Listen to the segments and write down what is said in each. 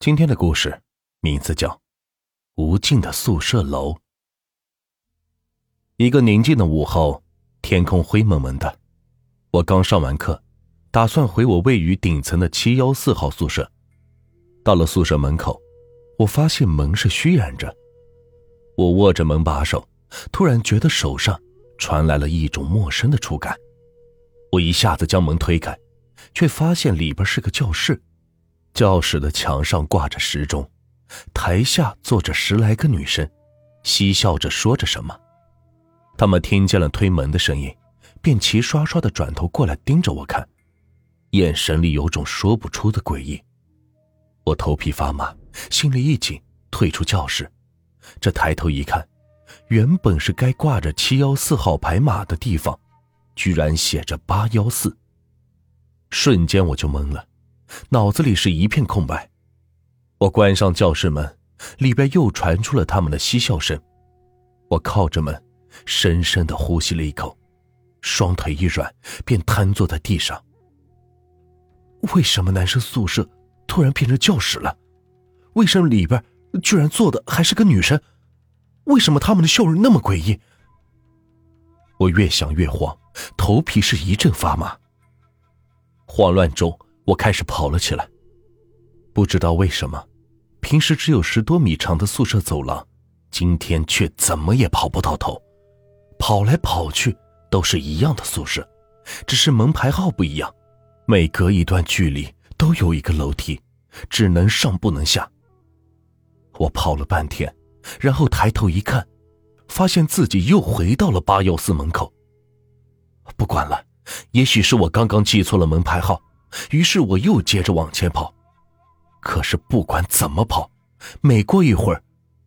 今天的故事名字叫《无尽的宿舍楼》。一个宁静的午后，天空灰蒙蒙的。我刚上完课，打算回我位于顶层的七幺四号宿舍。到了宿舍门口，我发现门是虚掩着。我握着门把手，突然觉得手上传来了一种陌生的触感。我一下子将门推开，却发现里边是个教室。教室的墙上挂着时钟，台下坐着十来个女生，嬉笑着说着什么。他们听见了推门的声音，便齐刷刷的转头过来盯着我看，眼神里有种说不出的诡异。我头皮发麻，心里一紧，退出教室。这抬头一看，原本是该挂着七幺四号牌码的地方，居然写着八幺四。瞬间我就懵了。脑子里是一片空白，我关上教室门，里边又传出了他们的嬉笑声。我靠着门，深深的呼吸了一口，双腿一软，便瘫坐在地上。为什么男生宿舍突然变成教室了？为什么里边居然坐的还是个女生？为什么他们的笑容那么诡异？我越想越慌，头皮是一阵发麻。慌乱中。我开始跑了起来，不知道为什么，平时只有十多米长的宿舍走廊，今天却怎么也跑不到头。跑来跑去都是一样的宿舍，只是门牌号不一样，每隔一段距离都有一个楼梯，只能上不能下。我跑了半天，然后抬头一看，发现自己又回到了八幺四门口。不管了，也许是我刚刚记错了门牌号。于是我又接着往前跑，可是不管怎么跑，每过一会儿，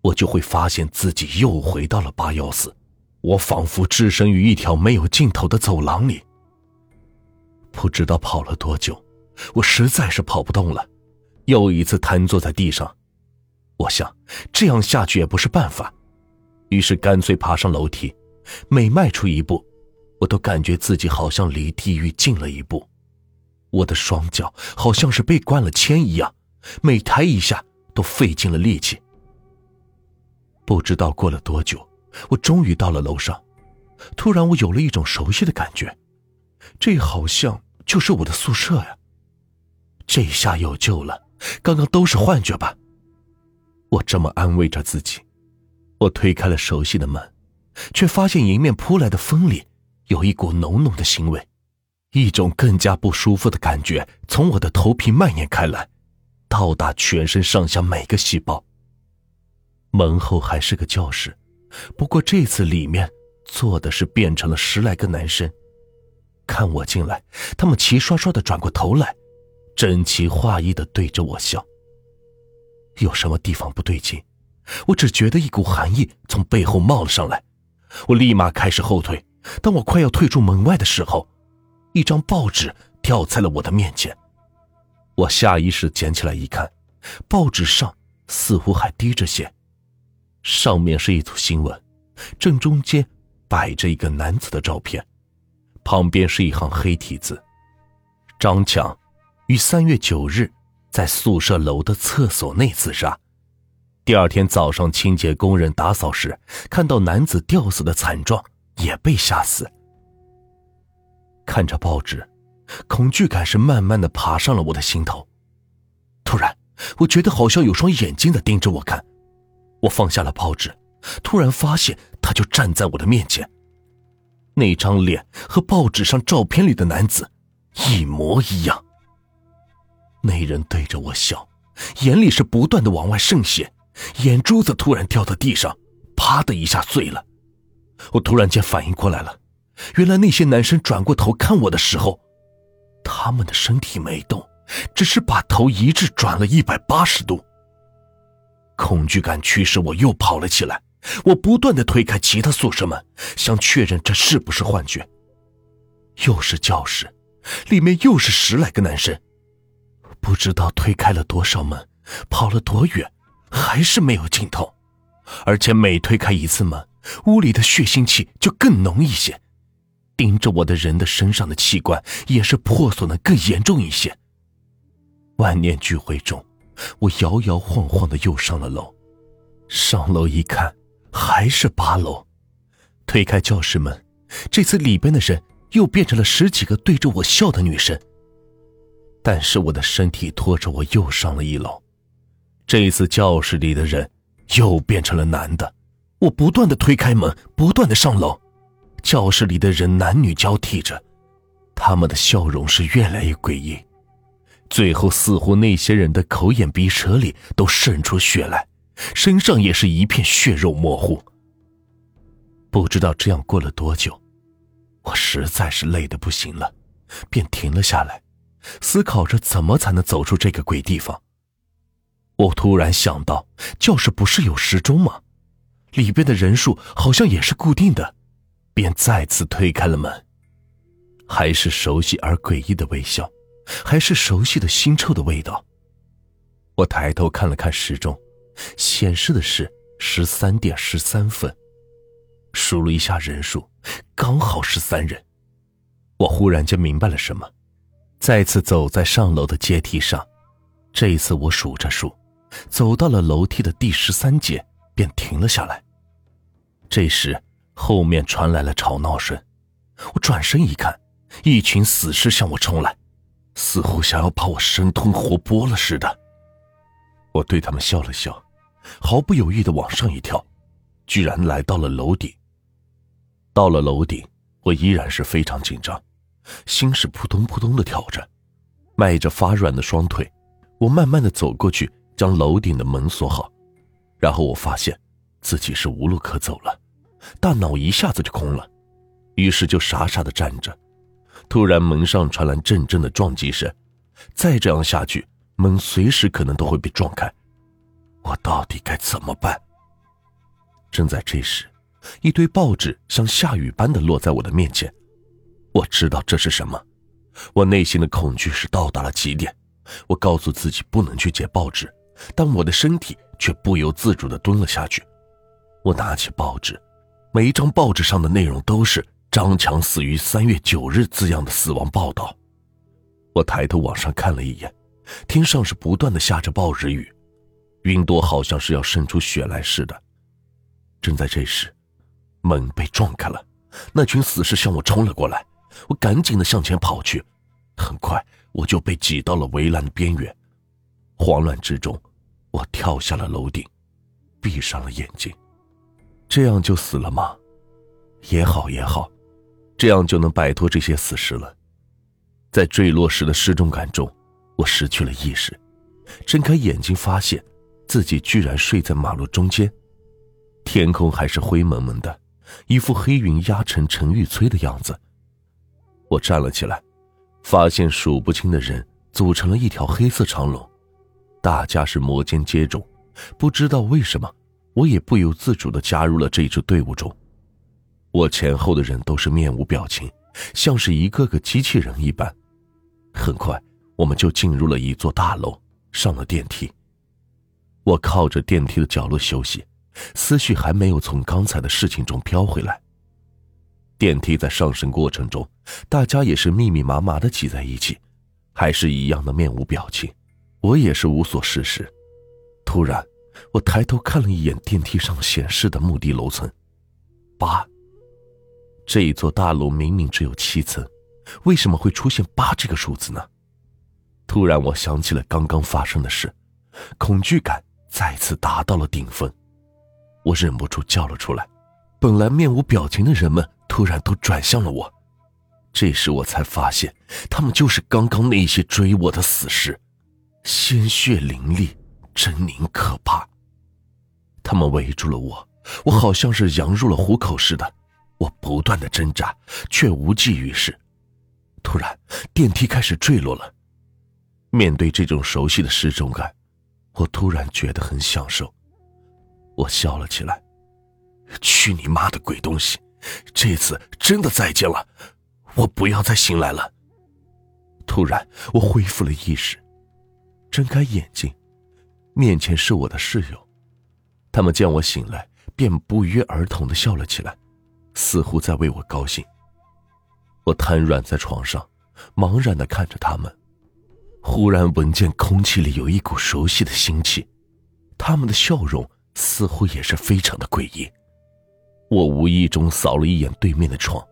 我就会发现自己又回到了八幺四。我仿佛置身于一条没有尽头的走廊里。不知道跑了多久，我实在是跑不动了，又一次瘫坐在地上。我想这样下去也不是办法，于是干脆爬上楼梯。每迈出一步，我都感觉自己好像离地狱近了一步。我的双脚好像是被灌了铅一样，每抬一下都费尽了力气。不知道过了多久，我终于到了楼上。突然，我有了一种熟悉的感觉，这好像就是我的宿舍呀。这下有救了，刚刚都是幻觉吧？我这么安慰着自己。我推开了熟悉的门，却发现迎面扑来的风里有一股浓浓的腥味。一种更加不舒服的感觉从我的头皮蔓延开来，到达全身上下每个细胞。门后还是个教室，不过这次里面坐的是变成了十来个男生。看我进来，他们齐刷刷的转过头来，整齐划一的对着我笑。有什么地方不对劲？我只觉得一股寒意从背后冒了上来，我立马开始后退。当我快要退出门外的时候，一张报纸掉在了我的面前，我下意识捡起来一看，报纸上似乎还滴着血，上面是一组新闻，正中间摆着一个男子的照片，旁边是一行黑体字：“张强于三月九日在宿舍楼的厕所内自杀，第二天早上清洁工人打扫时看到男子吊死的惨状，也被吓死。”看着报纸，恐惧感是慢慢的爬上了我的心头。突然，我觉得好像有双眼睛在盯着我看。我放下了报纸，突然发现他就站在我的面前。那张脸和报纸上照片里的男子一模一样。那人对着我笑，眼里是不断的往外渗血，眼珠子突然掉到地上，啪的一下碎了。我突然间反应过来了。原来那些男生转过头看我的时候，他们的身体没动，只是把头一致转了一百八十度。恐惧感驱使我又跑了起来，我不断的推开其他宿舍门，想确认这是不是幻觉。又是教室，里面又是十来个男生，不知道推开了多少门，跑了多远，还是没有尽头。而且每推开一次门，屋里的血腥气就更浓一些。盯着我的人的身上的器官也是破损的更严重一些。万念俱灰中，我摇摇晃晃的又上了楼。上楼一看，还是八楼。推开教室门，这次里边的人又变成了十几个对着我笑的女生。但是我的身体拖着我又上了一楼，这一次教室里的人又变成了男的。我不断的推开门，不断的上楼，教室里的人男女交替着，他们的笑容是越来越诡异，最后似乎那些人的口眼鼻舌里都渗出血来，身上也是一片血肉模糊。不知道这样过了多久，我实在是累得不行了，便停了下来。思考着怎么才能走出这个鬼地方。我突然想到，教室不是有时钟吗？里边的人数好像也是固定的，便再次推开了门。还是熟悉而诡异的微笑，还是熟悉的腥臭的味道。我抬头看了看时钟，显示的是十三点十三分。数了一下人数，刚好是三人。我忽然间明白了什么。再次走在上楼的阶梯上，这一次我数着数，走到了楼梯的第十三节，便停了下来。这时，后面传来了吵闹声，我转身一看，一群死尸向我冲来，似乎想要把我生吞活剥了似的。我对他们笑了笑，毫不犹豫的往上一跳，居然来到了楼顶。到了楼顶，我依然是非常紧张。心是扑通扑通的跳着，迈着发软的双腿，我慢慢的走过去，将楼顶的门锁好。然后我发现自己是无路可走了，大脑一下子就空了，于是就傻傻的站着。突然门上传来阵阵的撞击声，再这样下去，门随时可能都会被撞开。我到底该怎么办？正在这时，一堆报纸像下雨般的落在我的面前。我知道这是什么，我内心的恐惧是到达了极点。我告诉自己不能去捡报纸，但我的身体却不由自主地蹲了下去。我拿起报纸，每一张报纸上的内容都是“张强死于三月九日”字样的死亡报道。我抬头往上看了一眼，天上是不断的下着暴日雨，云朵好像是要渗出血来似的。正在这时，门被撞开了，那群死尸向我冲了过来。我赶紧的向前跑去，很快我就被挤到了围栏的边缘。慌乱之中，我跳下了楼顶，闭上了眼睛。这样就死了吗？也好也好，这样就能摆脱这些死尸了。在坠落时的失重感中，我失去了意识，睁开眼睛，发现自己居然睡在马路中间，天空还是灰蒙蒙的，一副黑云压城城欲摧的样子。我站了起来，发现数不清的人组成了一条黑色长龙，大家是摩肩接踵。不知道为什么，我也不由自主的加入了这支队伍中。我前后的人都是面无表情，像是一个个机器人一般。很快，我们就进入了一座大楼，上了电梯。我靠着电梯的角落休息，思绪还没有从刚才的事情中飘回来。电梯在上升过程中，大家也是密密麻麻的挤在一起，还是一样的面无表情。我也是无所事事。突然，我抬头看了一眼电梯上显示的目的楼层，八。这一座大楼明明只有七层，为什么会出现八这个数字呢？突然，我想起了刚刚发生的事，恐惧感再次达到了顶峰，我忍不住叫了出来。本来面无表情的人们。突然都转向了我，这时我才发现，他们就是刚刚那些追我的死尸，鲜血淋漓，狰狞可怕。他们围住了我，我好像是羊入了虎口似的，我不断的挣扎，却无济于事。突然，电梯开始坠落了。面对这种熟悉的失重感，我突然觉得很享受。我笑了起来，去你妈的鬼东西！这次真的再见了，我不要再醒来了。突然，我恢复了意识，睁开眼睛，面前是我的室友，他们见我醒来，便不约而同的笑了起来，似乎在为我高兴。我瘫软在床上，茫然的看着他们，忽然闻见空气里有一股熟悉的腥气，他们的笑容似乎也是非常的诡异。我无意中扫了一眼对面的床，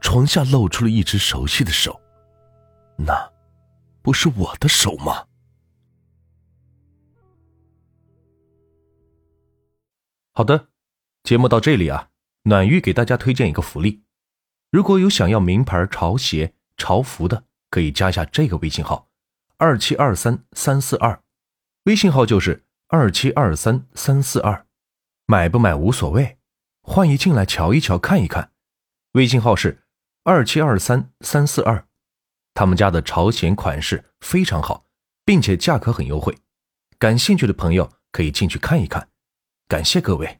床下露出了一只熟悉的手，那，不是我的手吗？好的，节目到这里啊，暖玉给大家推荐一个福利，如果有想要名牌潮鞋、潮服的，可以加一下这个微信号。二七二三三四二，微信号就是二七二三三四二，买不买无所谓，欢迎进来瞧一瞧看一看。微信号是二七二三三四二，他们家的潮鞋款式非常好，并且价格很优惠，感兴趣的朋友可以进去看一看。感谢各位。